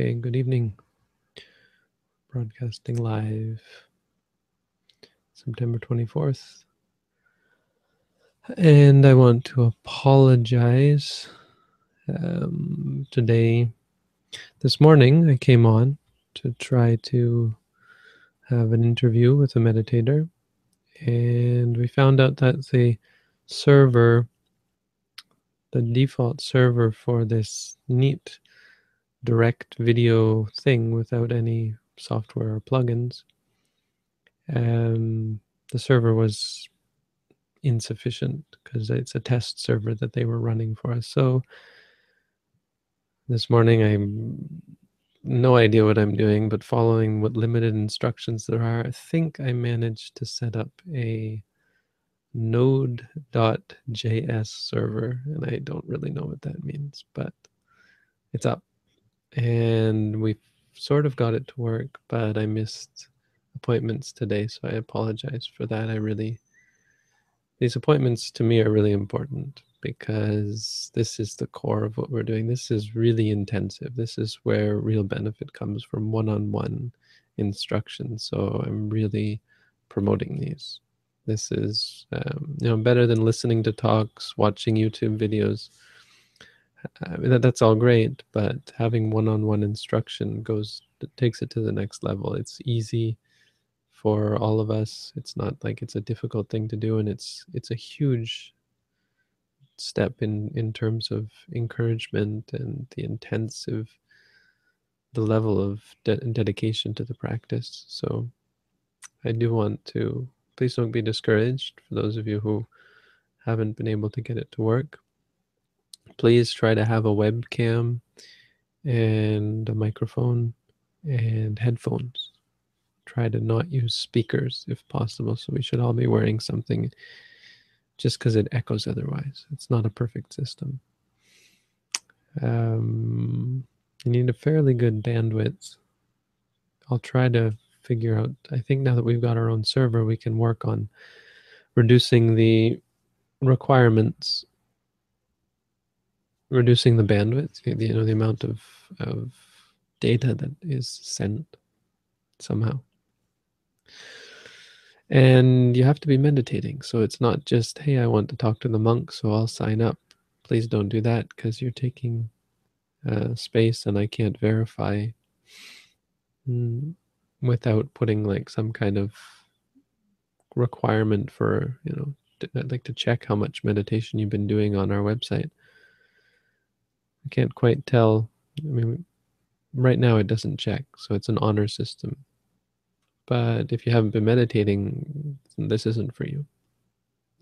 Okay, good evening. Broadcasting live September 24th. And I want to apologize. Um, today, this morning, I came on to try to have an interview with a meditator. And we found out that the server, the default server for this neat direct video thing without any software or plugins. Um, the server was insufficient because it's a test server that they were running for us. So this morning I'm no idea what I'm doing, but following what limited instructions there are, I think I managed to set up a node.js server, and I don't really know what that means, but it's up and we sort of got it to work, but I missed appointments today, so I apologize for that. I really, these appointments to me are really important because this is the core of what we're doing. This is really intensive. This is where real benefit comes from one on one instruction. So I'm really promoting these. This is, um, you know, better than listening to talks, watching YouTube videos I mean, that, that's all great, but having one-on-one instruction goes takes it to the next level. It's easy for all of us. It's not like it's a difficult thing to do, and it's it's a huge step in in terms of encouragement and the intensive the level of de dedication to the practice. So I do want to please don't be discouraged for those of you who haven't been able to get it to work please try to have a webcam and a microphone and headphones. Try to not use speakers if possible. So we should all be wearing something just because it echoes otherwise. It's not a perfect system. Um, you need a fairly good bandwidth. I'll try to figure out. I think now that we've got our own server, we can work on reducing the requirements reducing the bandwidth, you know, the amount of, of data that is sent somehow. And you have to be meditating. So it's not just, hey, I want to talk to the monk, so I'll sign up. Please don't do that because you're taking uh, space and I can't verify mm, without putting like some kind of requirement for, you know, I'd like to check how much meditation you've been doing on our website. I can't quite tell. I mean, right now it doesn't check, so it's an honor system. But if you haven't been meditating, this isn't for you.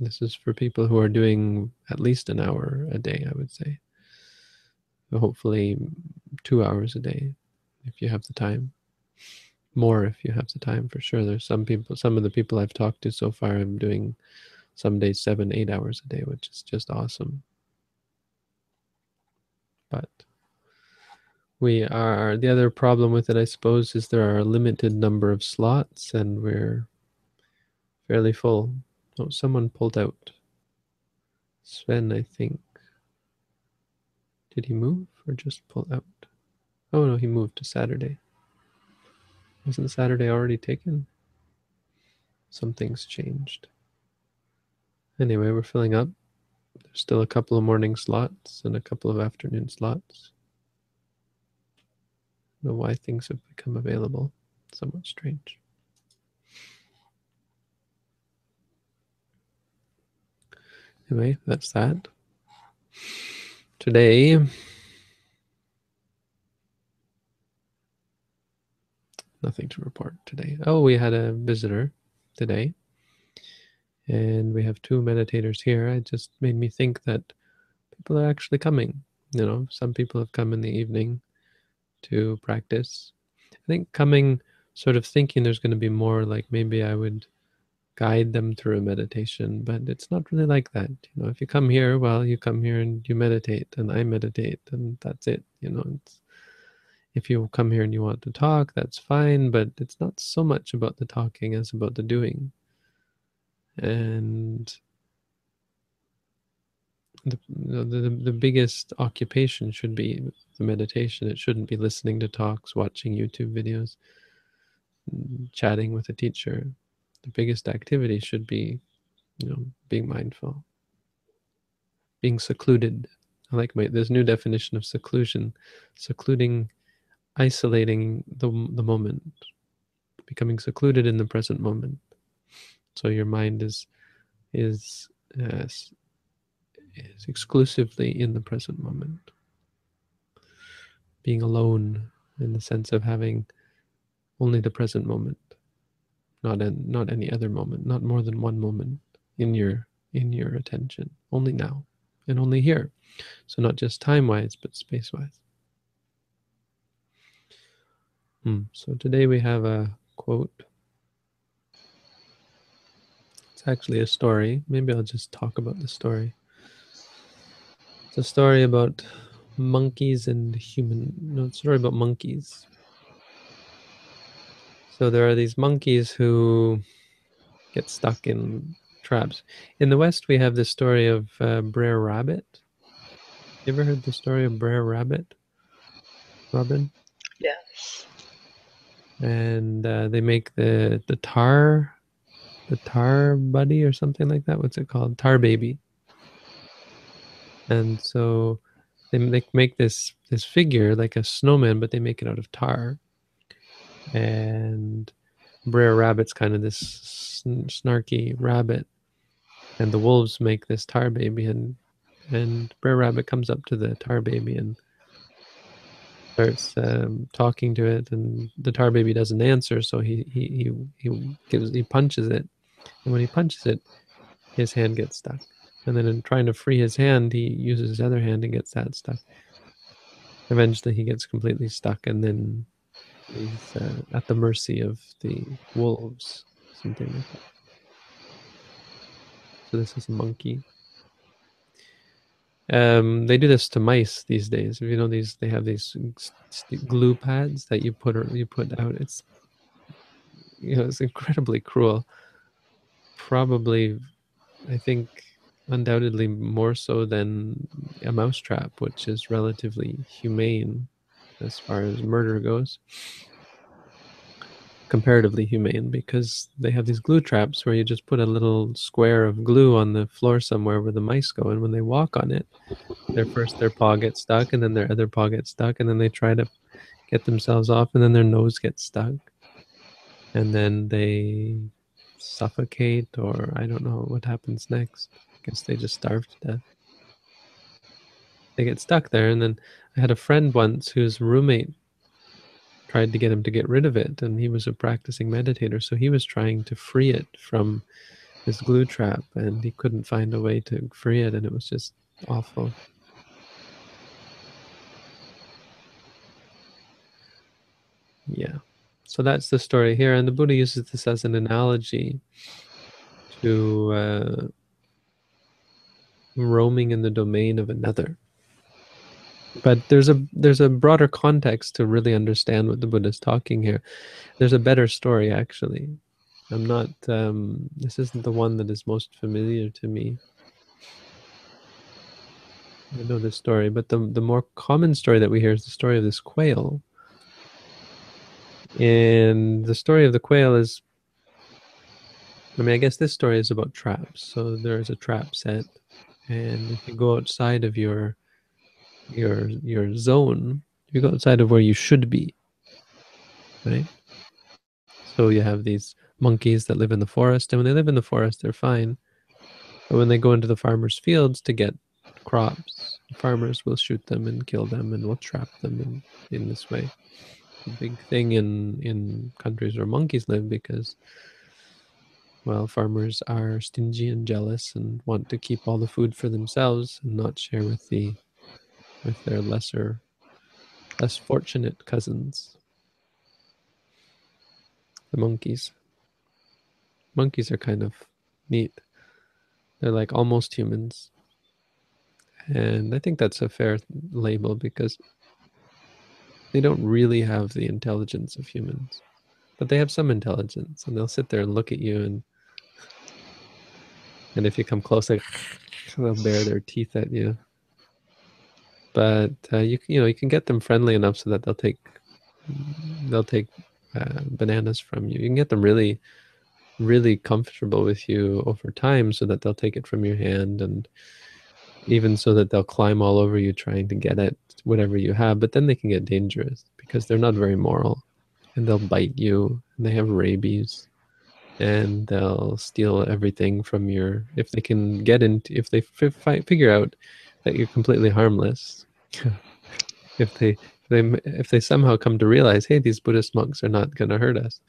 This is for people who are doing at least an hour a day, I would say. Hopefully, two hours a day if you have the time. More if you have the time, for sure. There's some people, some of the people I've talked to so far, I'm doing some days seven, eight hours a day, which is just awesome but we are the other problem with it i suppose is there are a limited number of slots and we're fairly full. Oh someone pulled out. Sven i think. Did he move or just pull out? Oh no he moved to saturday. Wasn't saturday already taken? Something's changed. Anyway we're filling up there's still a couple of morning slots and a couple of afternoon slots. I don't know why things have become available. Somewhat strange. Anyway, that's that. Today, nothing to report today. Oh, we had a visitor today and we have two meditators here, it just made me think that people are actually coming. You know, some people have come in the evening to practice. I think coming sort of thinking there's going to be more like maybe I would guide them through a meditation, but it's not really like that. You know, if you come here, well, you come here and you meditate, and I meditate, and that's it. You know, it's, if you come here and you want to talk, that's fine, but it's not so much about the talking as about the doing and the, the, the biggest occupation should be the meditation. It shouldn't be listening to talks, watching YouTube videos, chatting with a teacher. The biggest activity should be, you know, being mindful, being secluded. I like my this new definition of seclusion, secluding, isolating the the moment, becoming secluded in the present moment. So your mind is is uh, is exclusively in the present moment. Being alone in the sense of having only the present moment, not an, not any other moment, not more than one moment in your in your attention, only now and only here. So not just time wise, but space wise. Hmm. So today we have a quote. It's actually a story. Maybe I'll just talk about the story. It's a story about monkeys and human. No, it's a story about monkeys. So there are these monkeys who get stuck in traps. In the West, we have the story of uh, Brer Rabbit. You ever heard the story of Brer Rabbit, Robin? Yes. And uh, they make the the tar, the tar buddy or something like that. What's it called? Tar baby and so they, they make this this figure like a snowman but they make it out of tar and Brer Rabbit's kind of this snarky rabbit and the wolves make this tar baby and and Brer Rabbit comes up to the tar baby and starts um, talking to it and the tar baby doesn't answer so he he he, he gives he punches it and when he punches it his hand gets stuck and then in trying to free his hand, he uses his other hand and gets that stuck. Eventually, he gets completely stuck, and then he's uh, at the mercy of the wolves, something like that. So this is a monkey. Um, they do this to mice these days. You know these they have these glue pads that you put or you put out. It's you know it's incredibly cruel. Probably, I think undoubtedly more so than a mousetrap, which is relatively humane as far as murder goes. Comparatively humane because they have these glue traps where you just put a little square of glue on the floor somewhere where the mice go, and when they walk on it, their first their paw gets stuck, and then their other paw gets stuck, and then they try to get themselves off, and then their nose gets stuck, and then they suffocate, or I don't know what happens next I guess they just starve to death. They get stuck there, and then I had a friend once whose roommate tried to get him to get rid of it, and he was a practicing meditator, so he was trying to free it from his glue trap, and he couldn't find a way to free it, and it was just awful. Yeah. So that's the story here, and the Buddha uses this as an analogy to uh, roaming in the domain of another. But there's a there's a broader context to really understand what the Buddha is talking here. There's a better story actually. I'm not. Um, this isn't the one that is most familiar to me. I know this story, but the the more common story that we hear is the story of this quail. And the story of the quail is I mean, I guess this story is about traps. So there is a trap set and if you go outside of your your your zone you go outside of where you should be right? So you have these monkeys that live in the forest and when they live in the forest they're fine. But when they go into the farmers fields to get crops farmers will shoot them and kill them and will trap them in, in this way big thing in in countries where monkeys live because well, farmers are stingy and jealous and want to keep all the food for themselves and not share with the with their lesser less fortunate cousins. The monkeys. Monkeys are kind of neat. They're like almost humans. And I think that's a fair label because they don't really have the intelligence of humans. But they have some intelligence and they'll sit there and look at you and and if you come close, they'll bare their teeth at you. But uh, you you know you can get them friendly enough so that they'll take they'll take uh, bananas from you. You can get them really really comfortable with you over time so that they'll take it from your hand and even so that they'll climb all over you trying to get at whatever you have but then they can get dangerous because they're not very moral. And they'll bite you and they have rabies and they'll steal everything from your if they can get into if they f- figure out that you're completely harmless if they if they if they somehow come to realize hey these buddhist monks are not going to hurt us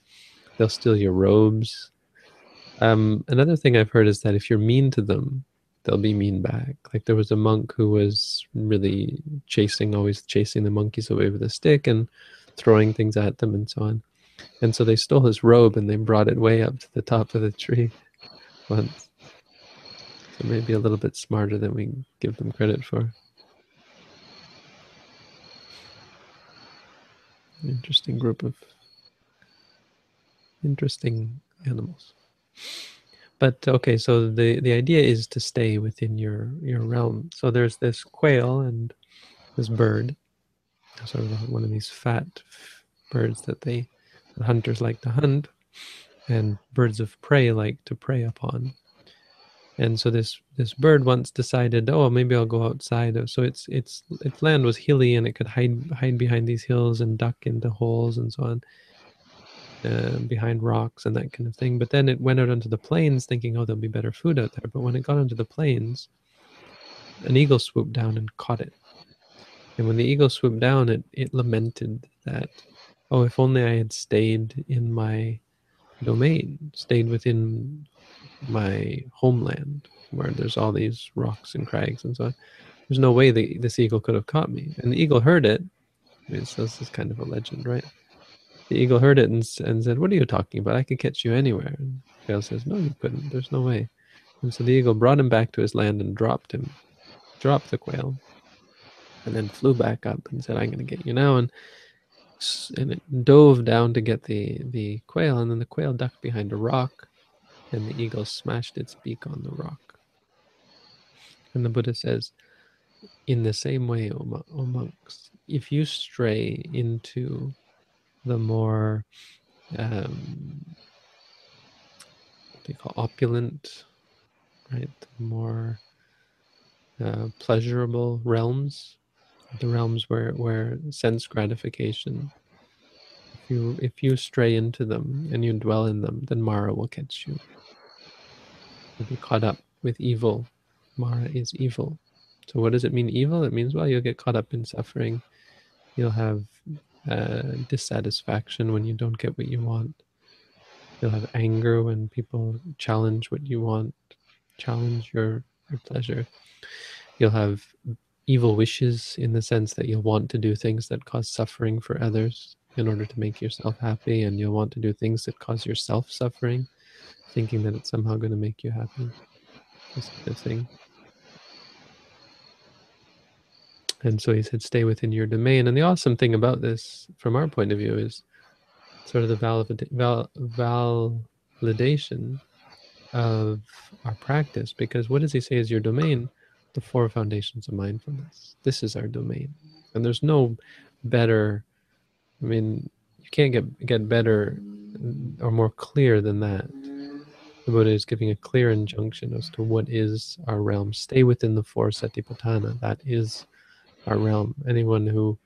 they'll steal your robes. Um, another thing I've heard is that if you're mean to them, they'll be mean back. Like there was a monk who was really chasing, always chasing the monkeys away with a stick and throwing things at them and so on. And so they stole his robe and they brought it way up to the top of the tree once. So maybe a little bit smarter than we give them credit for. Interesting group of interesting animals. But okay, so the the idea is to stay within your your realm. So there's this quail and this bird, sort of one of these fat birds that they the hunters like to hunt, and birds of prey like to prey upon. And so this this bird once decided, oh, maybe I'll go outside. Uh, so its its its land was hilly and it could hide hide behind these hills and duck into holes and so on uh, behind rocks and that kind of thing. But then it went out onto the plains thinking, oh, there'll be better food out there. But when it got onto the plains, an eagle swooped down and caught it. And when the eagle swooped down, it, it lamented that, oh, if only I had stayed in my domain, stayed within my homeland where there's all these rocks and crags and so on. There's no way the, this eagle could have caught me. And the eagle heard it. I mean, so this is kind of a legend, right? The eagle heard it and, and said, What are you talking about? I could catch you anywhere. And Quail says, No, you couldn't. There's no way. And so the eagle brought him back to his land and dropped him, dropped the quail, and then flew back up and said, I'm going to get you now. And, and it dove down to get the, the quail, and then the quail ducked behind a rock, and the eagle smashed its beak on the rock. And the Buddha says, In the same way, o monks, if you stray into the more um, what do you call opulent, right? The more uh, pleasurable realms, the realms where where sense gratification. If you if you stray into them and you dwell in them, then Mara will catch you. You'll be caught up with evil. Mara is evil. So what does it mean evil? It means well you'll get caught up in suffering. You'll have uh, dissatisfaction when you don't get what you want. You'll have anger when people challenge what you want, challenge your, your pleasure. You'll have evil wishes in the sense that you'll want to do things that cause suffering for others in order to make yourself happy, and you'll want to do things that cause yourself suffering, thinking that it's somehow going to make you happy. This kind of thing. And so he said, stay within your domain. And the awesome thing about this, from our point of view, is sort of the valid, val, validation of our practice. Because what does he say is your domain? The four foundations of mindfulness. This is our domain. And there's no better, I mean, you can't get, get better or more clear than that. The Buddha is giving a clear injunction as to what is our realm. Stay within the four satipatthana. That is our realm. Anyone who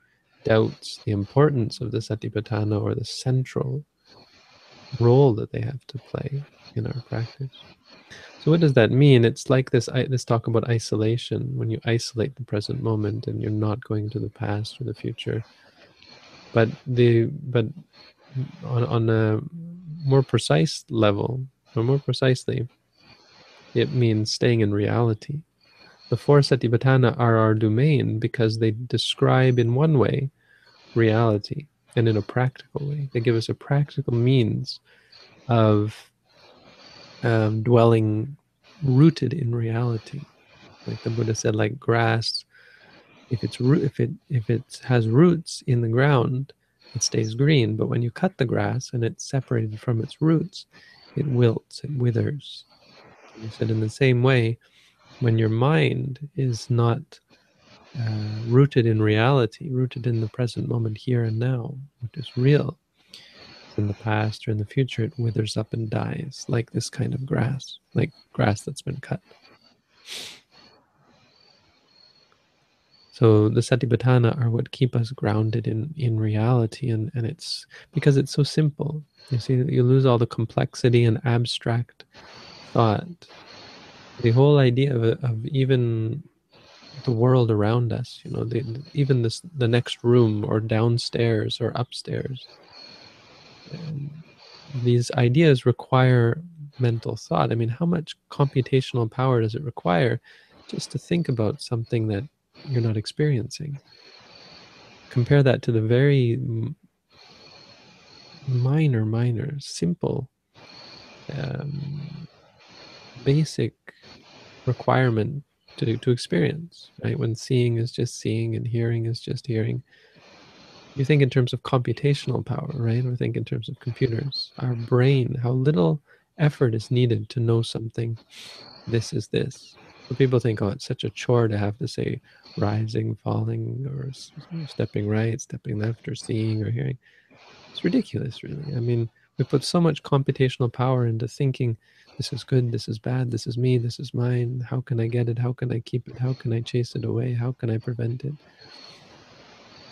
doubts the importance of the satipatthana or the central role that they have to play in our practice. So what does that mean? It's like this this talk about isolation when you isolate the present moment and you're not going to the past or the future. But the but on on a more precise level, or more precisely, it means staying in reality. The four Satipatthana are our domain because they describe in one way reality and in a practical way. They give us a practical means of um, dwelling rooted in reality. Like the Buddha said, like grass, if it's if it if it has roots in the ground, it stays green. But when you cut the grass and it's separated from its roots, it wilts, it withers. He said in the same way, when your mind is not uh, rooted in reality, rooted in the present moment here and now, which is real. In the past or in the future, it withers up and dies like this kind of grass, like grass that's been cut. So the satipatthana are what keep us grounded in, in reality, and, and it's because it's so simple. You see, you lose all the complexity and abstract thought. The whole idea of, of even the world around us, you know, the, even this the next room or downstairs or upstairs. These ideas require mental thought. I mean, how much computational power does it require just to think about something that you're not experiencing? Compare that to the very minor, minor, simple, um, basic requirement to, to experience, right? When seeing is just seeing and hearing is just hearing. You think in terms of computational power, right? Or think in terms of computers. Our brain, how little effort is needed to know something. This is this. So people think, oh, it's such a chore to have to say rising, falling, or stepping right, stepping left, or seeing or hearing. It's ridiculous, really. I mean, we put so much computational power into thinking this is good, this is bad, this is me, this is mine. How can I get it? How can I keep it? How can I chase it away? How can I prevent it?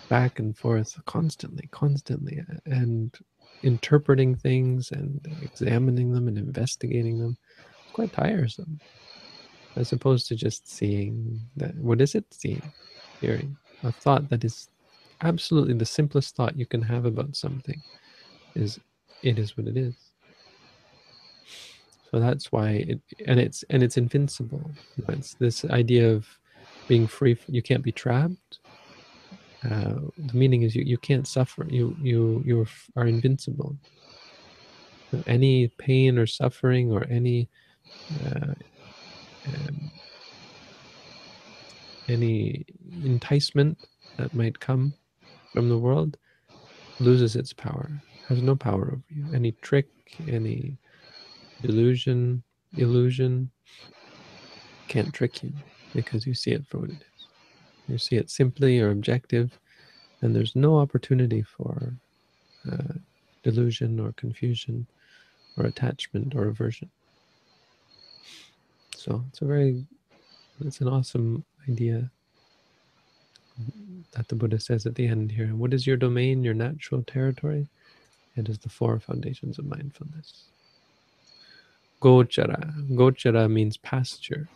Back and forth constantly, constantly, and interpreting things and examining them and investigating them. It's quite tiresome. As opposed to just seeing that what is it? Seeing, hearing. A thought that is absolutely the simplest thought you can have about something is it is what it is. So that's why it and it's and it's invincible. It's this idea of being free. You can't be trapped. Uh, the meaning is you, you can't suffer. You you you are invincible. Any pain or suffering or any uh, um, any enticement that might come from the world loses its power. Has no power over you. Any trick, any delusion, illusion can't trick you because you see it for what it is. You see it simply or objective, and there's no opportunity for uh, delusion or confusion or attachment or aversion. So it's a very, it's an awesome idea that the Buddha says at the end here. What is your domain, your natural territory? It is the four foundations of mindfulness. Gochara. Gochara means pasture.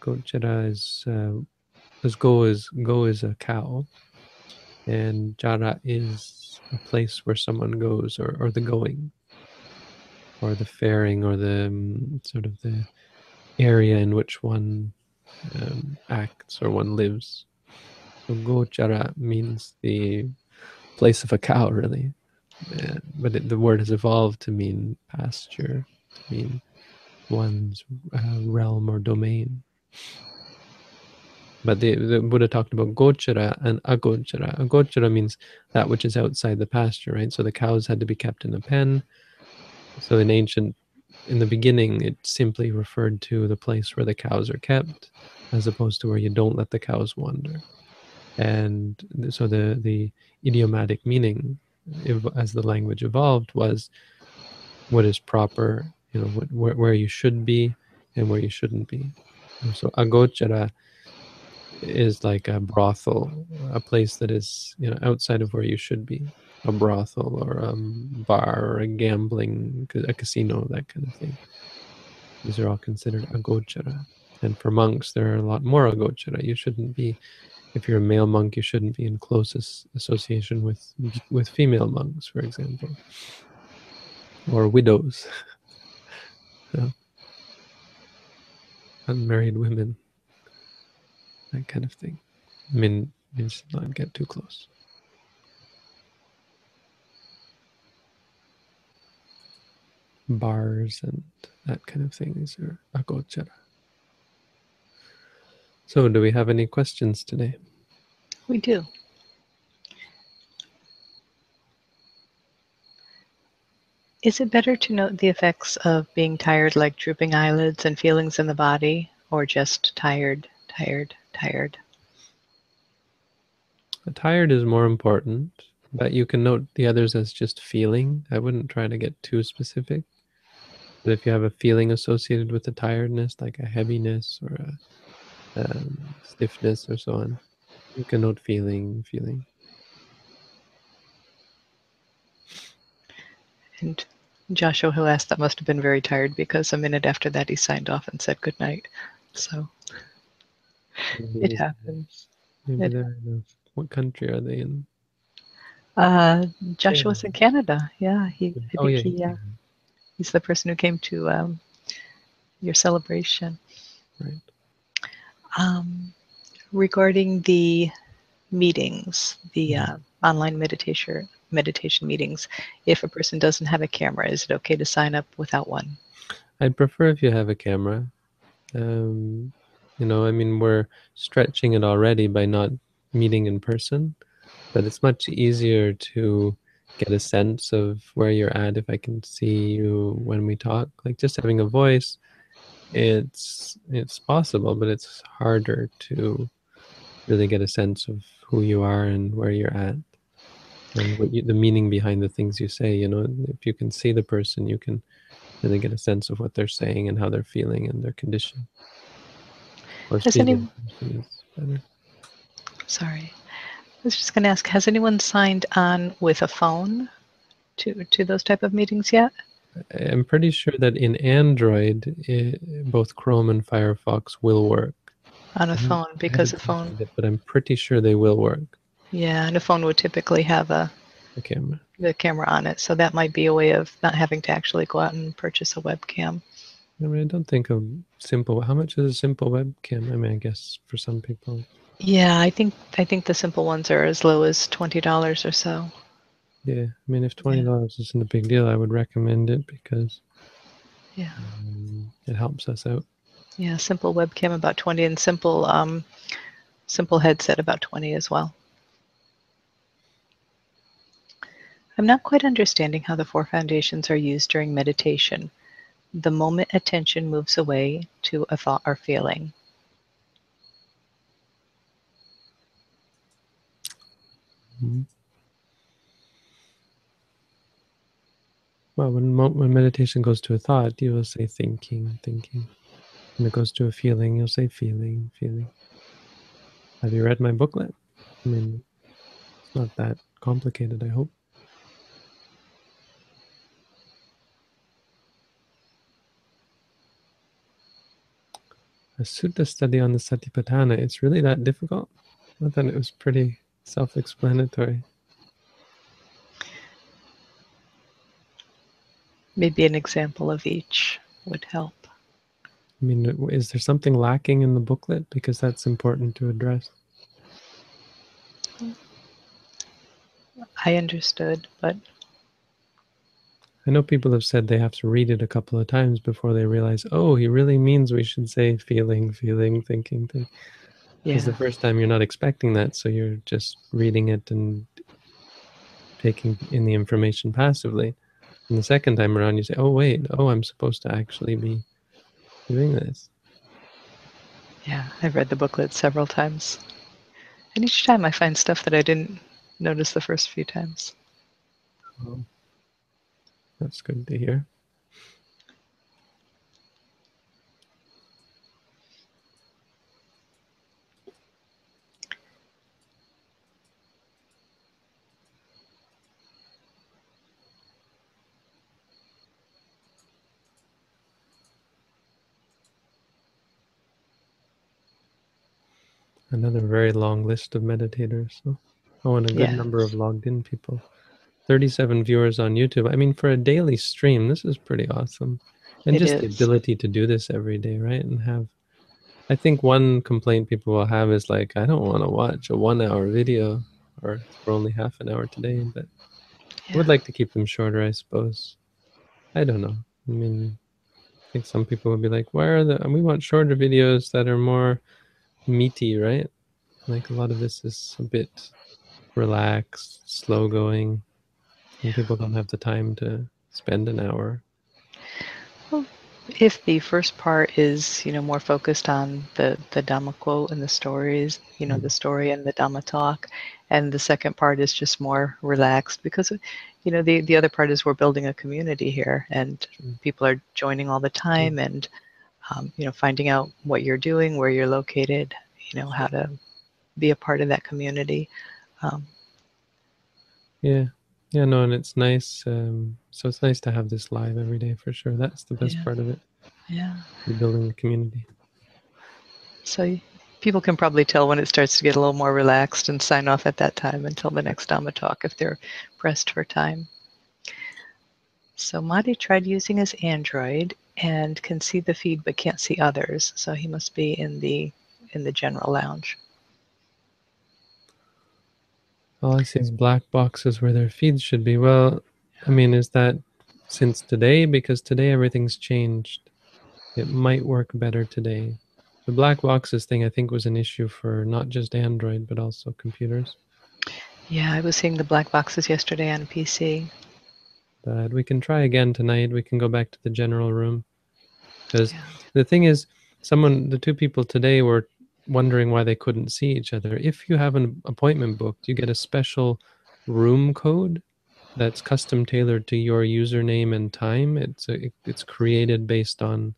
Gochara is uh, as go is go is a cow, and jara is a place where someone goes, or or the going, or the faring, or the um, sort of the area in which one um, acts or one lives. So gochara means the place of a cow, really. Uh, but it, the word has evolved to mean pasture mean one's uh, realm or domain. But the, the Buddha talked about gochara and agochara. Agochara means that which is outside the pasture, right? So the cows had to be kept in a pen. So in ancient, in the beginning, it simply referred to the place where the cows are kept, as opposed to where you don't let the cows wander. And so the the idiomatic meaning, as the language evolved, was what is proper you know what, where, where you should be and where you shouldn't be. So agochara is like a brothel a place that is you know outside of where you should be a brothel or a bar or a gambling a casino that kind of thing. These are all considered agochara. And for monks there are a lot more agochara. You shouldn't be if you're a male monk you shouldn't be in closest association with with female monks for example or widows So, unmarried women, that kind of thing. I mean, just not get too close. Bars and that kind of thing. These are agochara. So, do we have any questions today? We do. Is it better to note the effects of being tired, like drooping eyelids and feelings in the body, or just tired, tired, tired? Tired is more important, but you can note the others as just feeling. I wouldn't try to get too specific. But if you have a feeling associated with the tiredness, like a heaviness or a um, stiffness or so on, you can note feeling, feeling. And Joshua, who asked, that must have been very tired because a minute after that he signed off and said good night. So Maybe, it happens. maybe It- they're in a- what country are they in? Uh, Joshua's in Canada. Yeah, he. Oh yeah, he, uh, he's the person who came to um, your celebration. right. Um, regarding the meetings, the Mhm. uh, online meditation meditation meetings, if a person doesn't have a camera, is it okay to sign up without one? I'd prefer if you have a camera. Um, you know, I mean, we're stretching it already by not meeting in person, but it's much easier to get a sense of where you're at if I can see you when we talk. Like just having a voice, it's it's possible, but it's harder to really get a sense of who you are and where you're at and what you, the meaning behind the things you say. You know, if you can see the person, you can really get a sense of what they're saying and how they're feeling and their condition. Or Has seeing any- the person is better. Sorry, I was just going to ask: Has anyone signed on with a phone to to those type of meetings yet? I'm pretty sure that in Android, i both Chrome and Firefox will work. On a phone, because a phone, it, but I'm pretty sure they will work. Yeah, and a phone would typically have a The camera. the camera on it, so that might be a way of not having to actually go out and purchase a webcam. I mean, I don't think a simple. How much is a simple webcam? I mean, I guess for some people, Yeah, I think I think the simple ones are as low as twenty dollars or so. yeah. I mean, if twenty dollars isn't a big deal, I would recommend it because Yeah, um, it helps us out. yeah, simple webcam about twenty, and simple um, simple headset about twenty as well. I'm not quite understanding how the four foundations are used during meditation. The moment attention moves away to a thought or feeling. Mhm. Well, when when meditation goes to a thought, you will say thinking, thinking. When it goes to a feeling, you'll say feeling, feeling. Have you read my booklet? I mean, it's not that complicated. I hope. A sutta study on the Satipatthana. It's really that difficult. I thought it was pretty self-explanatory. Maybe an example of each would help. I mean, is there something lacking in the booklet? Because that's important to address. I understood, but I know people have said they have to read it a couple of times before they realize, oh, he really means we should say feeling, feeling, thinking, think. yeah, the first time you're not expecting that, so you're just reading it and taking in the information passively. And the second time around, you say, oh, wait, oh, I'm supposed to actually be doing this. yeah, I've read the booklet several times. And each time I find stuff that I didn't notice the first few times. Oh. That's good to hear. Another very long list of meditators. So. Oh, and a good number of logged in people. 37 viewers on YouTube. I mean, for a daily stream, this is pretty awesome. And It just the ability to do this every day, right? And have, I think one complaint people will have is like, I don't want to watch a one hour video or for only half an hour today, but I would like to keep them shorter, I suppose. I don't know. I mean, I think some people would be like, why are the, we want shorter videos that are more meaty, right? Like a lot of this is a bit relaxed, slow going, and people don't have the time to spend an hour. Well, if the first part is you know more focused on the the Dhamma quote and the stories, you know, Mm. the story and the Dhamma talk, and the second part is just more relaxed because you know the the other part is we're building a community here and Sure. people are joining all the time and um, you know finding out what you're doing, where you're located, you know, how to be a part of that community. Um, Yeah. Yeah, no, and it's nice. Um, so it's nice to have this live every day for sure. That's the best Yeah. part of it. yeah. You're building a community. So people can probably tell when it starts to get a little more relaxed and sign off at that time until the next Dhamma talk if they're pressed for time. So Madi tried using his Android and can see the feed but can't see others. So he must be in the in the general lounge. All I see is black boxes where their feeds should be. Well, I mean, is that since today? Because today everything's changed. It might work better today. The black boxes thing, I think, was an issue for not just Android, but also computers. Yeah, I was seeing the black boxes yesterday on PC. But we can try again tonight. We can go back to the general room. Because Yeah. the thing is, someone, the two people today were wondering why they couldn't see each other. If you have an appointment booked, you get a special room code that's custom tailored to your username and time. It's a, it's created based on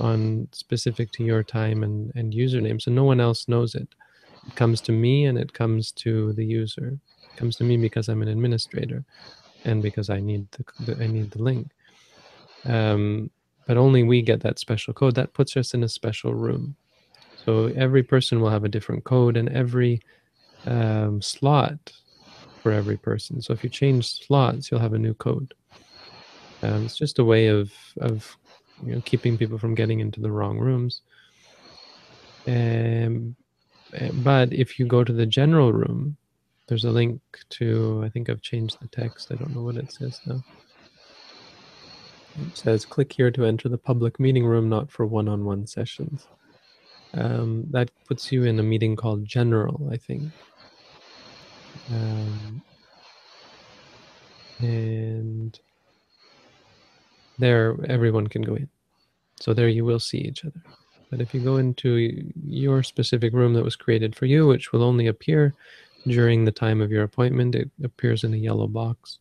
on specific to your time and, and username. So no one else knows it. It comes to me and it comes to the user. It comes to me because I'm an administrator and because I need the, the I need the link. Um, but only we get that special code. That puts us in a special room. So every person will have a different code, and every um, slot for every person. So if you change slots, you'll have a new code. Um, it's just a way of of you know keeping people from getting into the wrong rooms. Um, eh, but if you go to the general room, there's a link to. I think I've changed the text. I don't know what it says now. It says click here to enter the public meeting room, not for one-on-one sessions. Um, that puts you in a meeting called general, I think. Um, and there, everyone can go in. So there you will see each other. But if you go into your specific room that was created for you, which will only appear during the time of your appointment, it appears in a yellow box.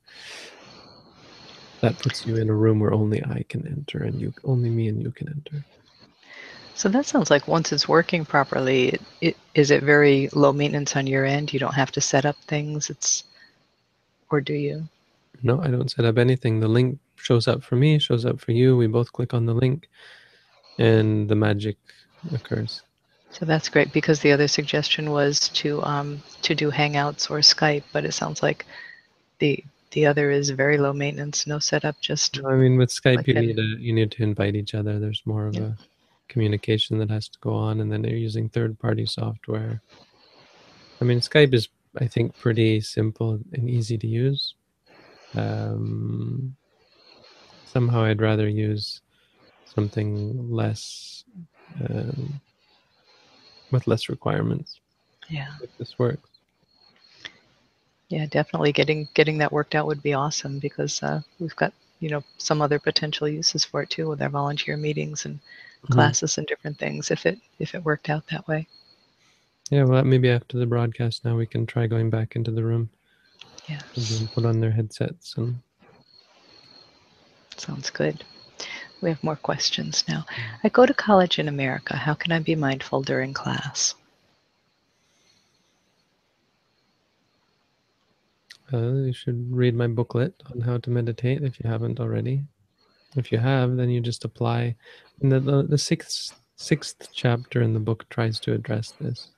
That puts you in a room where only I can enter, and you only me and you can enter. So that sounds like once it's working properly, it, it, is it very low maintenance on your end? You don't have to set up things. It's, or do you? No, I don't set up anything. The link shows up for me, shows up for you. We both click on the link, and the magic occurs. So that's great because the other suggestion was to um, to do Hangouts or Skype, but it sounds like the the other is very low maintenance, no setup, just I mean, with Skype, Like you that. need a, you need to invite each other. There's more of Yeah. a communication that has to go on, and then they're using third-party software. I mean, Skype is, I think, pretty simple and easy to use. Um, somehow, I'd rather use something less um, with less requirements. yeah, If this works. yeah, definitely getting getting that worked out would be awesome because uh, we've got you know some other potential uses for it too with our volunteer meetings and Mhm. classes and different things if it if it worked out that way. Yeah, well, maybe after the broadcast now we can try going back into the room. Yeah, put on their headsets and sounds good. We have more questions now. I go to college in America. How can I be mindful during class? Uh, you should read my booklet on how to meditate if you haven't already. If you have, then you just apply. And the, the, the sixth sixth chapter in the book tries to address this,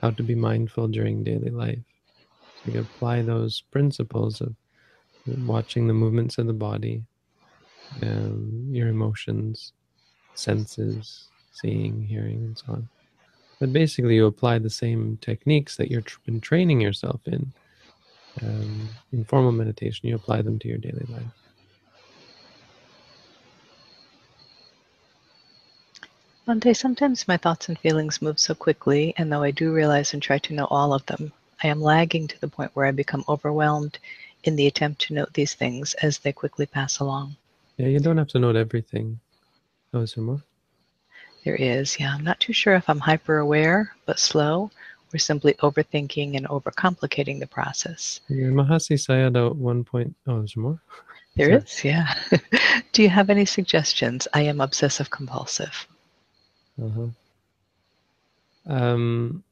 how to be mindful during daily life. So you apply those principles of watching the movements of the body, um, your emotions, senses, seeing, hearing, and so on. But basically, you apply the same techniques that you've been training yourself in um, in formal meditation. You apply them to your daily life. Bhante, sometimes my thoughts and feelings move so quickly, and though I do realize and try to know all of them, I am lagging to the point where I become overwhelmed in the attempt to note these things as they quickly pass along. Yeah, you don't have to note everything. Oh, is there more? There is, yeah. I'm not too sure if I'm hyper aware but slow or simply overthinking and overcomplicating the process. Your Mahasi Sayadaw one point. Oh, there's more? There is, yeah. Do you have any suggestions? I am obsessive compulsive. Uh-huh. Um,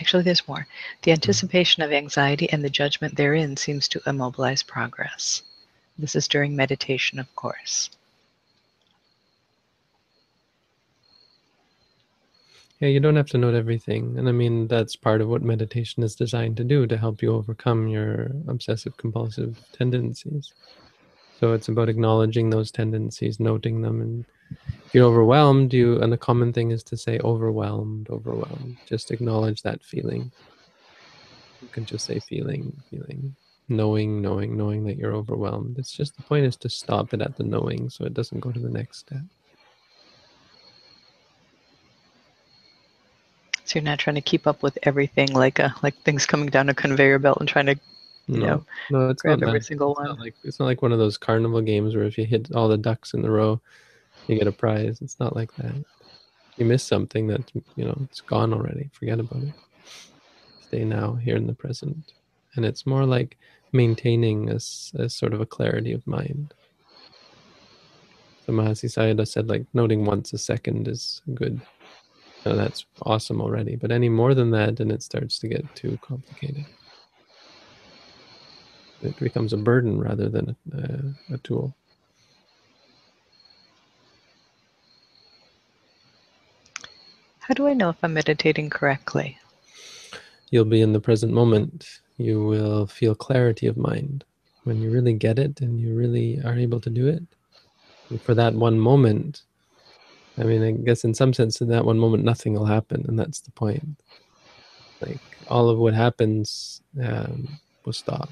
Actually, there's more. The anticipation of anxiety and the judgment therein seems to immobilize progress. This is during meditation, of course. Yeah, you don't have to note everything. And I mean, that's part of what meditation is designed to do to help you overcome your obsessive compulsive tendencies. So it's about acknowledging those tendencies, noting them. And if you're overwhelmed, you, and the common thing is to say overwhelmed, overwhelmed. Just acknowledge that feeling. You can just say feeling, feeling, knowing, knowing, knowing that you're overwhelmed. It's just the point is to stop it at the knowing so it doesn't go to the next step. So you're not trying to keep up with everything like a like things coming down a conveyor belt and trying to you No, know no, it's grab not every that. single It's not one. like it's not like one of those carnival games where if you hit all the ducks in the row, you get a prize. It's not like that. You miss something that you know it's gone already. Forget about it. Stay now, here in the present, and it's more like maintaining a sort of a clarity of mind. So Mahasi Sayadaw said, like noting once a second is good. Now, that's awesome already, but any more than that, then it starts to get too complicated. It becomes a burden rather than a, a, a tool. How do I know if I'm meditating correctly? You'll be in the present moment. You will feel clarity of mind when you really get it and you really are able to do it. And for that one moment, I mean, I guess in some sense, in that one moment, nothing will happen, and that's the point. Like all of what happens um, will stop.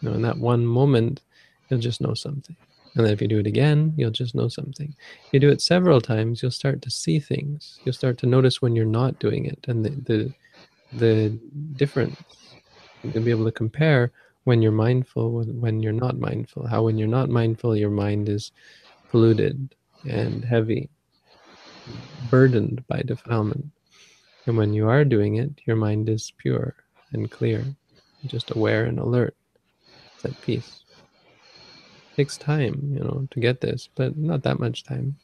You know, in that one moment, you'll just know something. And then if you do it again, you'll just know something. If you do it several times, you'll start to see things. You'll start to notice when you're not doing it and the the, the difference. You'll be able to compare when you're mindful with when you're not mindful. How when you're not mindful, your mind is polluted and heavy, burdened by defilement. And when you are doing it, your mind is pure and clear, just aware and alert. It's at peace It takes time, you know, to get this, but not that much time.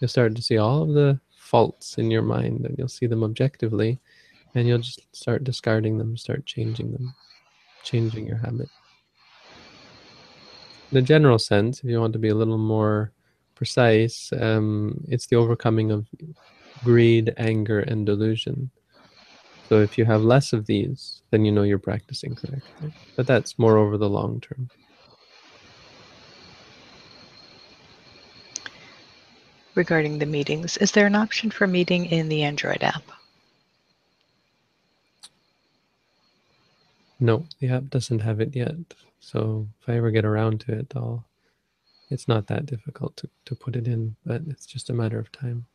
You'll start to see all of the faults in your mind and you'll see them objectively and you'll just start discarding them, start changing them, changing your habit. In a general sense, if you want to be a little more precise, um, it's the overcoming of greed, anger, and delusion. So if you have less of these, then you know you're practicing correctly. But that's more over the long term. Regarding the meetings, is there an option for meeting in the Android app? No, the app doesn't have it yet. So if I ever get around to it, I'll. It's not that difficult to, to put it in, but it's just a matter of time.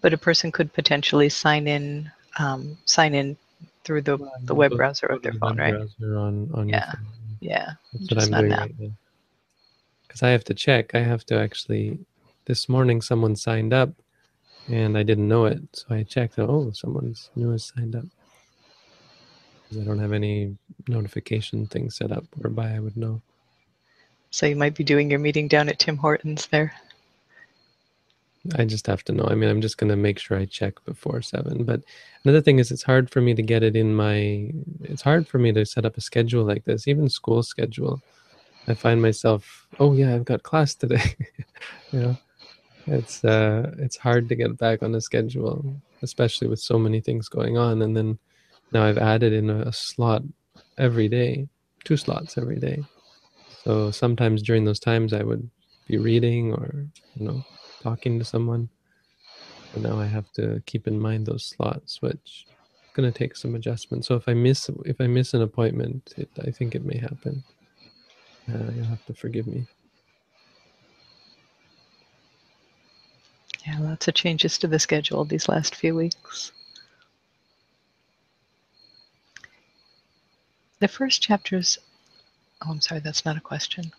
But a person could potentially sign in um, sign in through the, the web browser of their the phone, right? Browser on, on Yeah. phone. Yeah. That's just what I'm not doing right. Because I have to check. I have to actually. This morning, someone signed up, and I didn't know it, so I checked. Oh, someone's new has signed up. 'Cause I don't have any notification thing set up whereby I would know. So you might be doing your meeting down at Tim Hortons there. I just have to know. I mean, I'm just going to make sure I check before seven. But another thing is, it's hard for me to get it in my. It's hard for me to set up a schedule like this, even school schedule. I find myself, oh yeah, I've got class today. you know, it's uh, it's hard to get back on a schedule, especially with so many things going on. And then now I've added in a, a slot every day, two slots every day. So sometimes during those times, I would be reading or you know talking to someone. But now I have to keep in mind those slots, which is going to take some adjustment. So if I miss if I miss an appointment, it, I think it may happen. Uh, you'll have to forgive me. Yeah, lots of changes to the schedule these last few weeks. The first chapters. Oh, I'm sorry, that's not a question.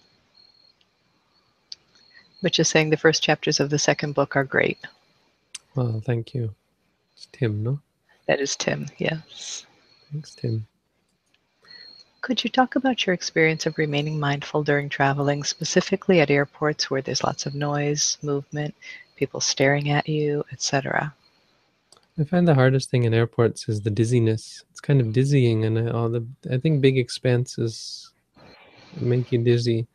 but just saying the first chapters of the second book are great. Well, thank you. It's Tim, no? That is Tim, yes. Thanks, Tim. Could you talk about your experience of remaining mindful during traveling, specifically at airports where there's lots of noise, movement, people staring at you, etc.? I find the hardest thing in airports is the dizziness. It's kind of dizzying, and all the I think big expanses make you dizzy.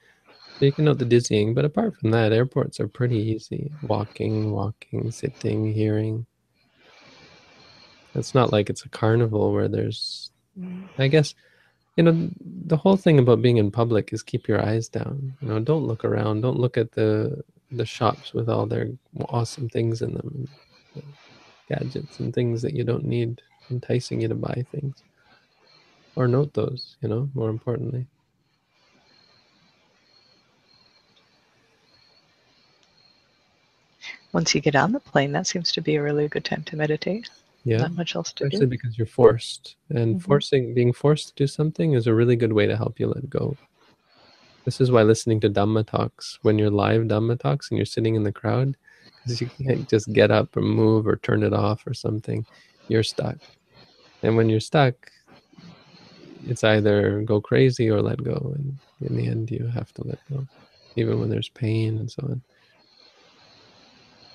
So you can note the dizzying, but apart from that, airports are pretty easy. Walking, walking, sitting, hearing. It's not like it's a carnival where there's, mm. I guess, you know the whole thing about being in public is keep your eyes down you know don't look around don't look at the the shops with all their awesome things in them gadgets and things that you don't need enticing you to buy things or note those you know more importantly once you get on the plane that seems to be a really good time to meditate. Yeah. Not much else to especially do because you're forced and Mhm. forcing being forced to do something is a really good way to help you let go. This is why listening to dhamma talks when you're live dhamma talks and you're sitting in the crowd because you can't just get up or move or turn it off or something you're stuck. And when you're stuck it's either go crazy or let go and in the end you have to let go even when there's pain and so on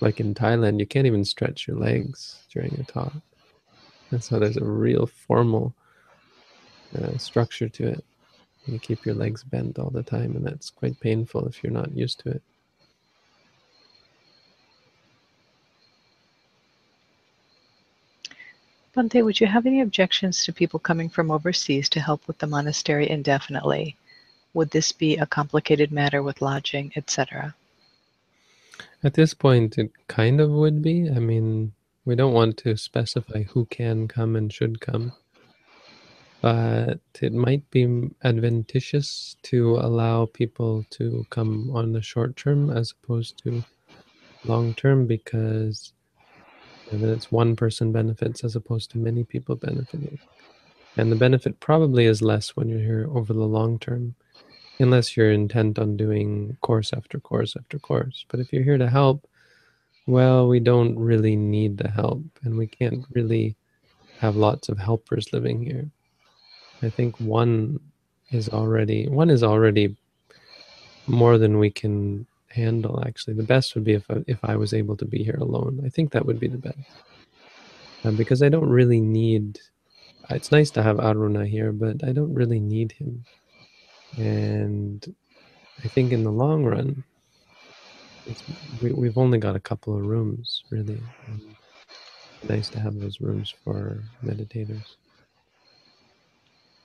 like in thailand you can't even stretch your legs during a talk and so there's a real formal uh, structure to it you keep your legs bent all the time and that's quite painful if you're not used to it Bhante, would you have any objections to people coming from overseas to help with the monastery indefinitely? Would this be a complicated matter with lodging, etc.? At this point, it kind of would be. I mean, we don't want to specify who can come and should come, but it might be adventitious to allow people to come on the short term as opposed to long term because then it's one person benefits as opposed to many people benefiting. And the benefit probably is less when you're here over the long term, unless you're intent on doing course after course after course. But if you're here to help, well, we don't really need the help, and we can't really have lots of helpers living here. I think one is already one is already more than we can handle. Actually, the best would be if I, if I was able to be here alone. I think that would be the best, uh, because I don't really need. It's nice to have Aruna here, but I don't really need him, and I think in the long run, we, we've only got a couple of rooms, really. Nice to have those rooms for meditators.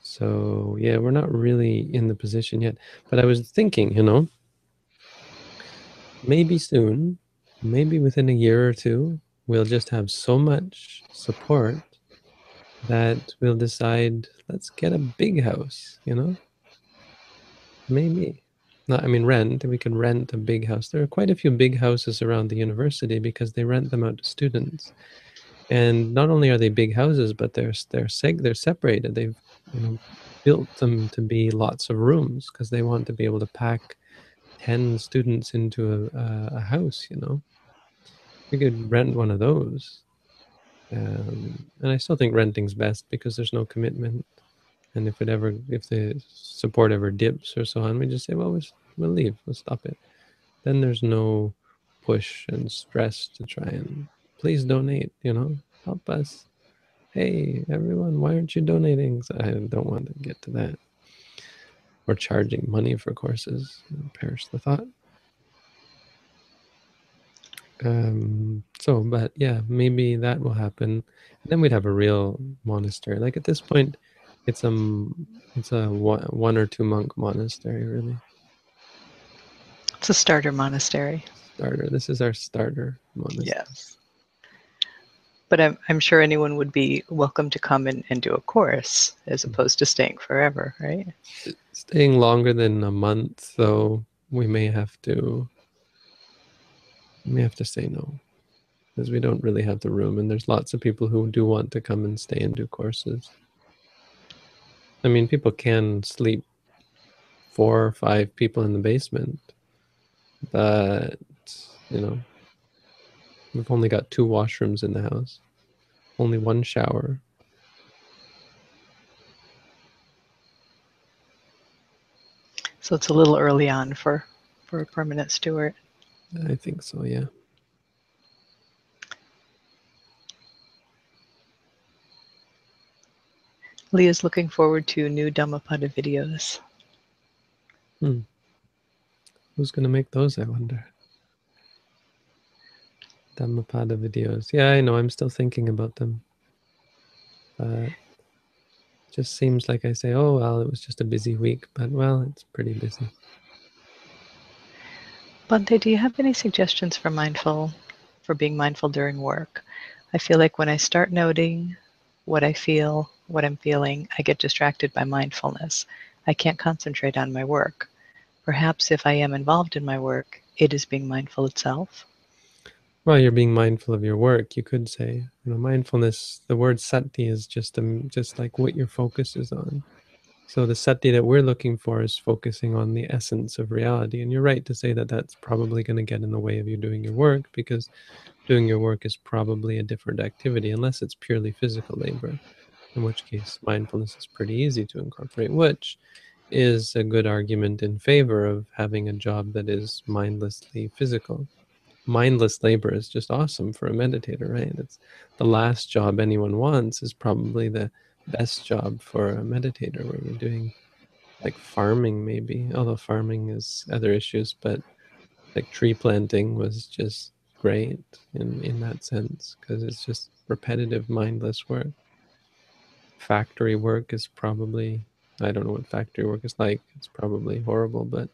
So yeah, we're not really in the position yet. But I was thinking, you know, maybe soon, maybe within a year or two, we'll just have so much support that we'll decide let's get a big house, you know? Maybe. Not, I mean, rent. We could rent a big house. There are quite a few big houses around the university because they rent them out to students. And not only are they big houses, but they're they're seg- they're separated. They've you know built them to be lots of rooms because they want to be able to pack ten students into a, a, house. You know, we could rent one of those. Um, and I still think renting's best because there's no commitment. And if it ever, if the support ever dips or so on, we just say, well, we'll, leave, we'll stop it. Then there's no push and stress to try and please donate, you know, help us. Hey, everyone, why aren't you donating? I don't want to get to that. Or charging money for courses. Perish the thought. Um, so, but yeah, maybe that will happen. then we'd have a real monastery. Like at this point, it's a it's a one, one or two monk monastery, really. It's a starter monastery. Starter. This is our starter monastery. Yes. But I'm, I'm sure anyone would be welcome to come and, and do a course as mm-hmm. opposed to staying forever, right? Staying longer than a month, though, we may have to we may have to say no because we don't really have the room, and there's lots of people who do want to come and stay and do courses. I mean, people can sleep four or five people in the basement, but you know, we've only got two washrooms in the house, only one shower. So it's a little early on for for a permanent steward. I think so, yeah. Leah's looking forward to new Dhammapada videos. Hmm. Who's going to make those, I wonder? Dhammapada videos. Yeah, I know. I'm still thinking about them. But just seems like I say, oh, well, it was just a busy week. But, well, it's pretty busy. Bhante, do you have any suggestions for mindful, for being mindful during work? I feel like when I start noting what I feel, what I'm feeling, I get distracted by mindfulness. I can't concentrate on my work. Perhaps if I am involved in my work, it is being mindful itself. Well, you're being mindful of your work. You could say, you know, mindfulness. The word sati is just um, just like what your focus is on. So the sati that we're looking for is focusing on the essence of reality. And you're right to say that that's probably going to get in the way of you doing your work because doing your work is probably a different activity unless it's purely physical labor in which case mindfulness is pretty easy to incorporate, which is a good argument in favor of having a job that is mindlessly physical. Mindless labor is just awesome for a meditator, right? It's the last job anyone wants is probably the best job for a meditator where you're doing like farming maybe, although farming is other issues, but like tree planting was just great in, in that sense because it's just repetitive mindless work factory work is probably I don't know what factory work is like. It's probably horrible, but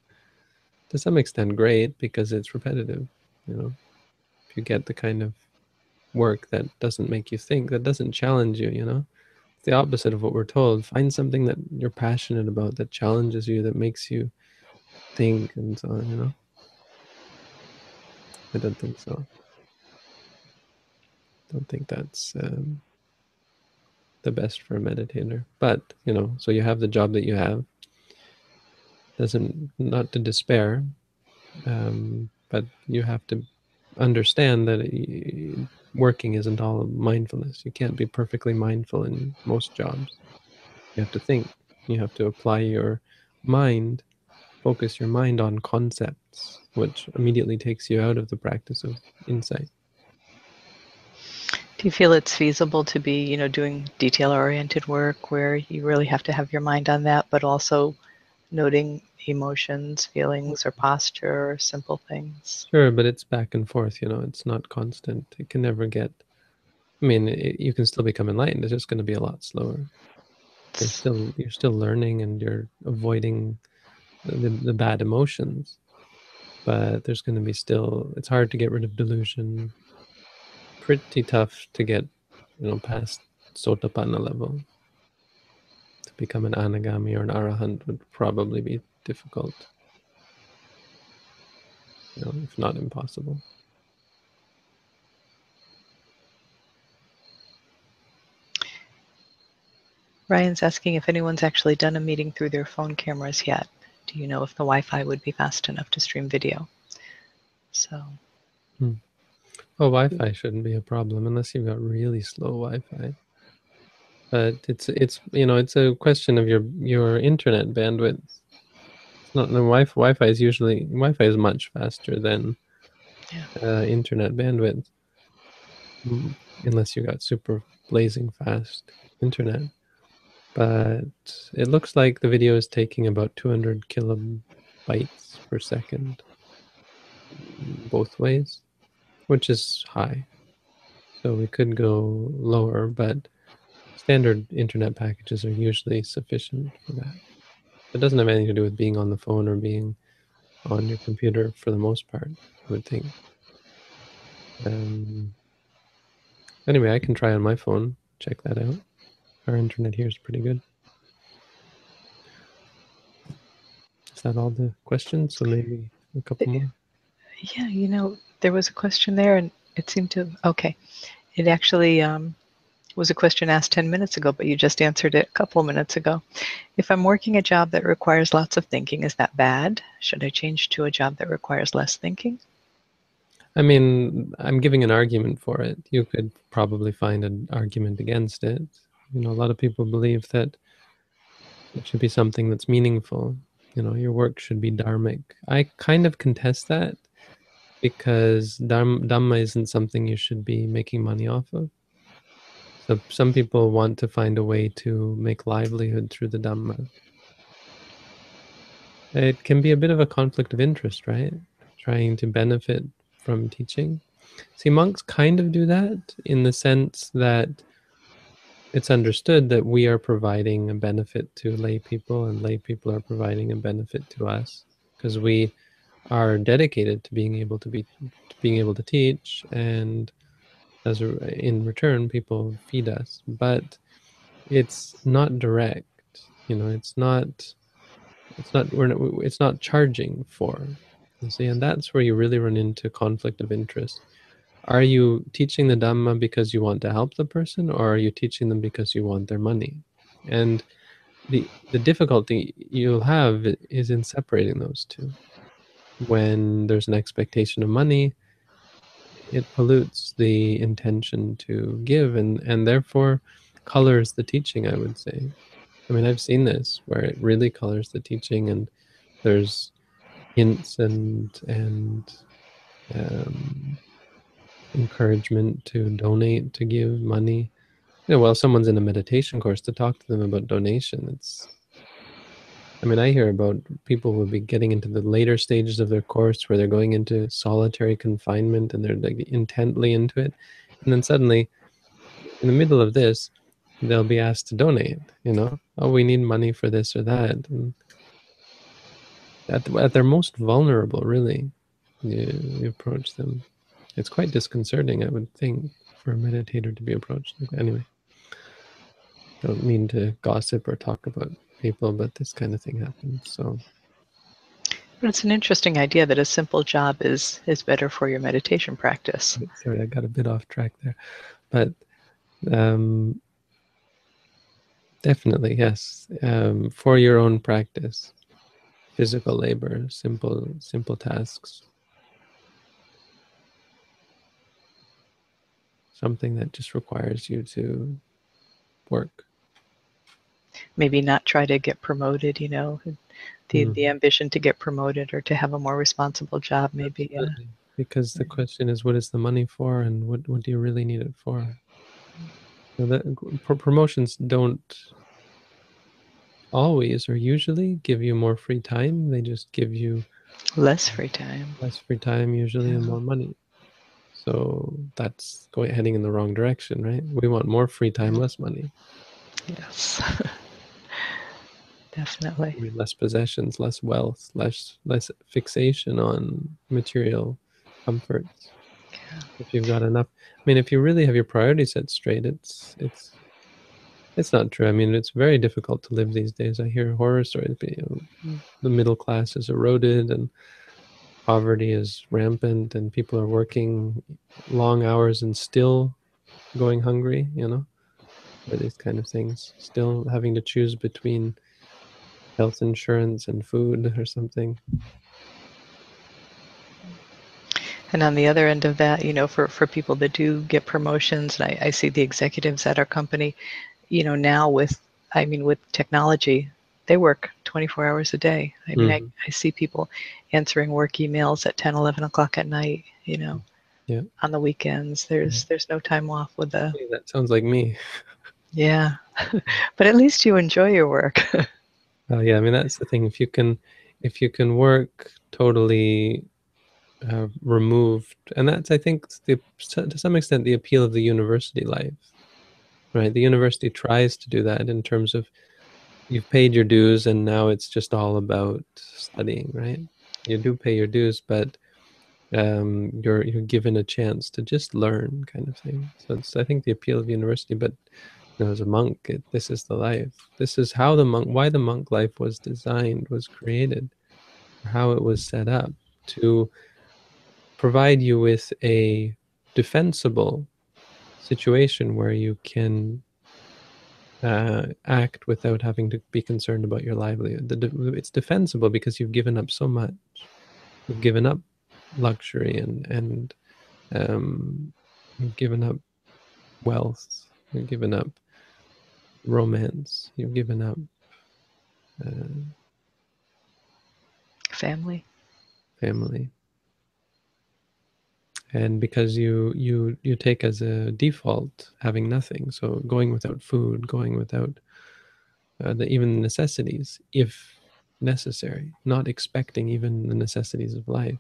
to some extent great because it's repetitive. You know, if you get the kind of work that doesn't make you think, that doesn't challenge you, you know, it's the opposite of what we're told. Find something that you're passionate about, that challenges you, that makes you think, and so on. You know, I don't think so. Don't think that's um, the best for a meditator. But, you know, so you have the job that you have. Doesn't, not to despair, um, but you have to understand that working isn't all mindfulness. You can't be perfectly mindful in most jobs. You have to think, you have to apply your mind, focus your mind on concepts, which immediately takes you out of the practice of insight. Do you feel it's feasible to be, you know, doing detail-oriented work where you really have to have your mind on that, but also noting emotions, feelings, or posture, or simple things? Sure, but it's back and forth. You know, it's not constant. It can never get. I mean, it, you can still become enlightened. It's just going to be a lot slower. You're still you're still learning, and you're avoiding the, the bad emotions. But there's going to be still. It's hard to get rid of delusion pretty tough to get, you know, past Sotapanna level. To become an Anagami or an Arahant would probably be difficult. You know, if not impossible. Ryan's asking if anyone's actually done a meeting through their phone cameras yet. Do you know if the Wi-Fi would be fast enough to stream video? So. Hmm. Oh, Wi-Fi shouldn't be a problem unless you've got really slow Wi-Fi. But it's it's you know it's a question of your your internet bandwidth. It's not the Wi-Fi. Wi-Fi is usually Wi-Fi is much faster than uh, internet bandwidth, mm, unless you got super blazing fast internet. But it looks like the video is taking about 200 kilobytes per second both ways which is high. So we could go lower, but standard internet packages are usually sufficient for that. It doesn't have anything to do with being on the phone or being on your computer for the most part, I would think. Um, anyway, I can try on my phone, check that out. Our internet here is pretty good. Is that all the questions? So maybe a couple more? Yeah, you know, there was a question there and it seemed to, okay. It actually, um, was a question asked 10 minutes ago, but you just answered it a couple of minutes ago. If I'm working a job that requires lots of thinking, is that bad? Should I change to a job that requires less thinking? I mean, I'm giving an argument for it. You could probably find an argument against it. You know, a lot of people believe that it should be something that's meaningful. You know, your work should be dharmic. I kind of contest that because dharma isn't something you should be making money off of. So some people want to find a way to make livelihood through the Dhamma. It can be a bit of a conflict of interest, right? Trying to benefit from teaching. See, monks kind of do that in the sense that it's understood that we are providing a benefit to lay people and lay people are providing a benefit to us because we are dedicated to being able to be to being able to teach and as a, in return people feed us. But it's not direct you know it's not it's not we're not, it's not charging for you see and that's where you really run into conflict of interest. Are you teaching the dhamma because you want to help the person or are you teaching them because you want their money? And the the difficulty you'll have is in separating those two when there's an expectation of money it pollutes the intention to give and and therefore colors the teaching i would say. I mean i've seen this where it really colors the teaching and there's hints and and um, encouragement to donate to give money. You know while someone's in a meditation course to talk to them about donation it's I mean, I hear about people who will be getting into the later stages of their course where they're going into solitary confinement and they're like intently into it. And then suddenly, in the middle of this, they'll be asked to donate, you know, oh, we need money for this or that. And at, at their most vulnerable, really, you, you approach them. It's quite disconcerting, I would think, for a meditator to be approached. Anyway, don't mean to gossip or talk about people, but this kind of thing happens. So, but it's an interesting idea that a simple job is is better for your meditation practice. Sorry, I got a bit off track there, but um, definitely yes, um, for your own practice, physical labor, simple simple tasks. Something that just requires you to work maybe not try to get promoted you know the mm. the ambition to get promoted or to have a more responsible job maybe uh, because the question is what is the money for and what what do you really need it for? So that promotions don't always or usually give you more free time they just give you less free time. less free time usually yeah. and more money. So that's going heading in the wrong direction right? We want more free time less money. Yes definitely I mean, less possessions less wealth less less fixation on material comforts yeah. if you've got enough i mean if you really have your priorities set straight it's it's it's not true i mean it's very difficult to live these days i hear horror stories you know, mm. the middle class is eroded and poverty is rampant and people are working long hours and still going hungry you know for these kind of things still having to choose between health insurance and food or something. And on the other end of that, you know, for, for people that do get promotions, and I, I see the executives at our company, you know, now with, I mean, with technology, they work 24 hours a day. I mean, mm-hmm. I, I see people answering work emails at 10, 11 o'clock at night, you know, yeah. on the weekends. There's, there's no time off with the. Hey, that sounds like me. yeah. but at least you enjoy your work. Oh yeah, I mean that's the thing. If you can, if you can work totally uh, removed, and that's I think the, to some extent the appeal of the university life, right? The university tries to do that in terms of you've paid your dues and now it's just all about studying, right? You do pay your dues, but um, you're you're given a chance to just learn, kind of thing. So it's I think the appeal of university, but as a monk, it, this is the life. This is how the monk, why the monk life was designed, was created, how it was set up to provide you with a defensible situation where you can uh, act without having to be concerned about your livelihood. De- it's defensible because you've given up so much. You've given up luxury and and um, you've given up wealth. You've given up romance. You've given up uh, family. Family and because you you you take as a default having nothing so going without food going without uh, the, even necessities if necessary not expecting even the necessities of life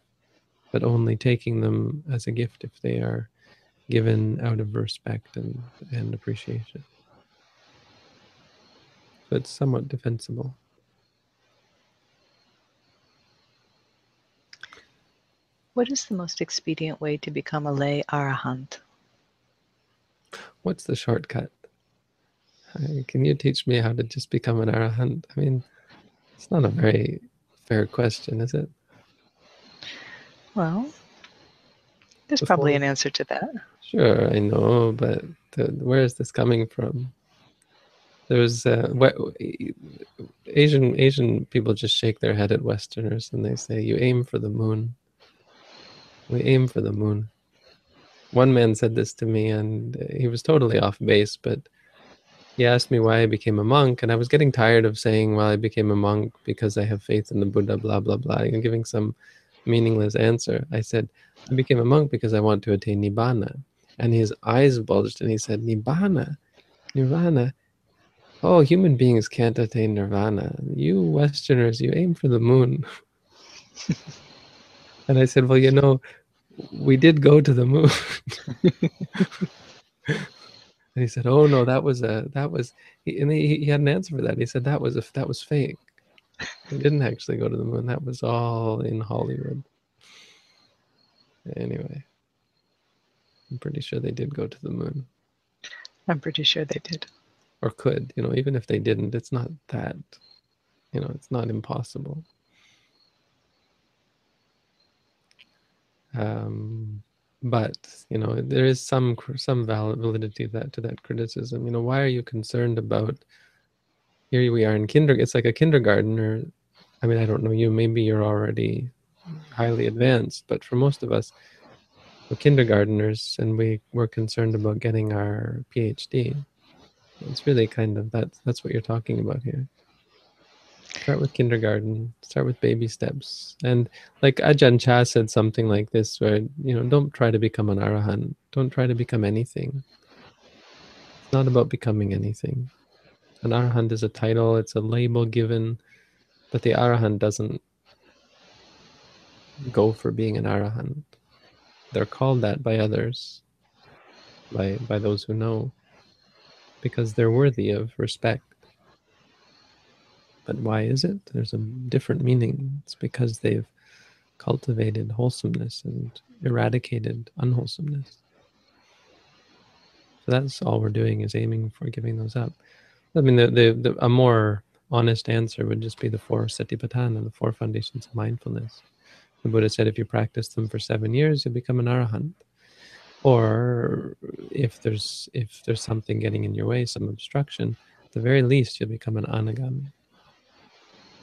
but only taking them as a gift if they are given out of respect and, and appreciation it's somewhat defensible What is the most expedient way to become a lay arahant? What's the shortcut? Can you teach me how to just become an arahant? I mean, it's not a very fair question, is it? Well, there's Before, probably an answer to that. Sure, I know, but the, where is this coming from? There's uh, Asian Asian people just shake their head at Westerners and they say, "You aim for the moon." We aim for the moon. One man said this to me, and he was totally off base, but he asked me why I became a monk, and I was getting tired of saying, well, I became a monk because I have faith in the Buddha, blah, blah, blah, and giving some meaningless answer. I said, I became a monk because I want to attain Nibbana. And his eyes bulged, and he said, Nibbana? Nirvana? Oh, human beings can't attain nirvana. You Westerners, you aim for the moon. and I said, well, you know, we did go to the moon. and he said, "Oh no, that was a that was," he, and he, he had an answer for that. He said that was a that was fake. We didn't actually go to the moon. That was all in Hollywood. Anyway, I'm pretty sure they did go to the moon. I'm pretty sure they did. Or could, you know, even if they didn't, it's not that, you know, it's not impossible. Um, but you know, there is some some validity that to that criticism. You know, why are you concerned about? Here we are in kindergarten. It's like a kindergartner. I mean, I don't know you. Maybe you're already highly advanced, but for most of us, we're kindergarteners, and we we're concerned about getting our PhD. It's really kind of that's that's what you're talking about here. Start with kindergarten. Start with baby steps. And like Ajahn Chah said something like this, where you know, don't try to become an arahant. Don't try to become anything. It's not about becoming anything. An arahant is a title. It's a label given, but the arahant doesn't go for being an arahant. They're called that by others, by by those who know, because they're worthy of respect. But why is it? There's a different meaning. It's because they've cultivated wholesomeness and eradicated unwholesomeness. So that's all we're doing is aiming for giving those up. I mean, the, the, the, a more honest answer would just be the four satipatthana, the four foundations of mindfulness. The Buddha said if you practice them for seven years, you'll become an arahant. Or if there's if there's something getting in your way, some obstruction, at the very least, you'll become an anagami.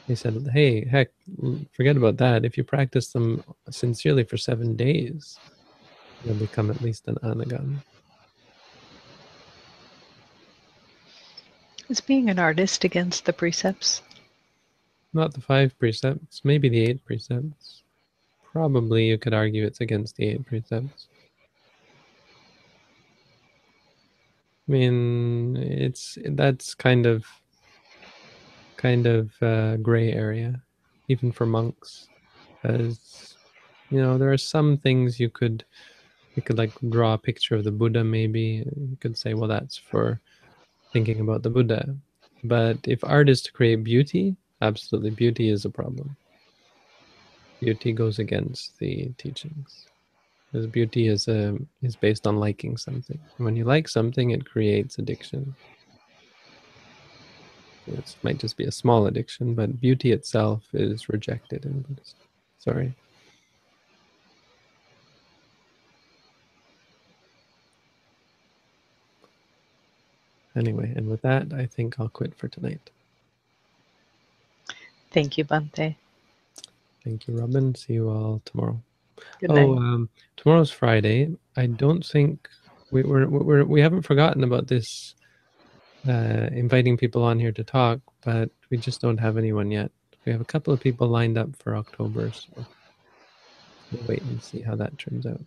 He said, Hey, heck, forget about that. If you practice them sincerely for seven days, you'll become at least an anagami. Is being an artist against the precepts? Not the five precepts, maybe the eight precepts. Probably you could argue it's against the eight precepts. I mean, it's that's kind of kind of uh, gray area, even for monks, as you know, there are some things you could you could like draw a picture of the Buddha. Maybe you could say, well, that's for thinking about the Buddha. But if art is to create beauty, absolutely, beauty is a problem. Beauty goes against the teachings. Because beauty is a, um, is based on liking something. When you like something, it creates addiction. It might just be a small addiction, but beauty itself is rejected in Buddhism. Sorry. anyway, and with that, I think I'll quit for tonight. Thank you, Bhante. Thank you, Robin. See you all tomorrow. Good night. Oh, um, tomorrow's Friday. I don't think we we're, we're we haven't forgotten about this. Uh, inviting people on here to talk, but we just don't have anyone yet. We have a couple of people lined up for October, so we'll wait and see how that turns out.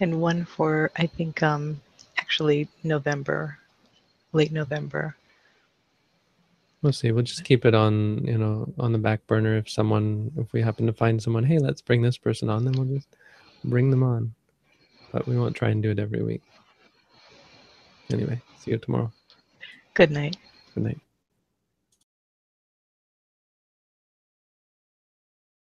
and one for I think um actually November, late November. We'll see. We'll just keep it on, you know, on the back burner. If someone, if we happen to find someone, hey, let's bring this person on, then we'll just bring them on. But we won't try and do it every week. Anyway, see you tomorrow. Good night. Good night.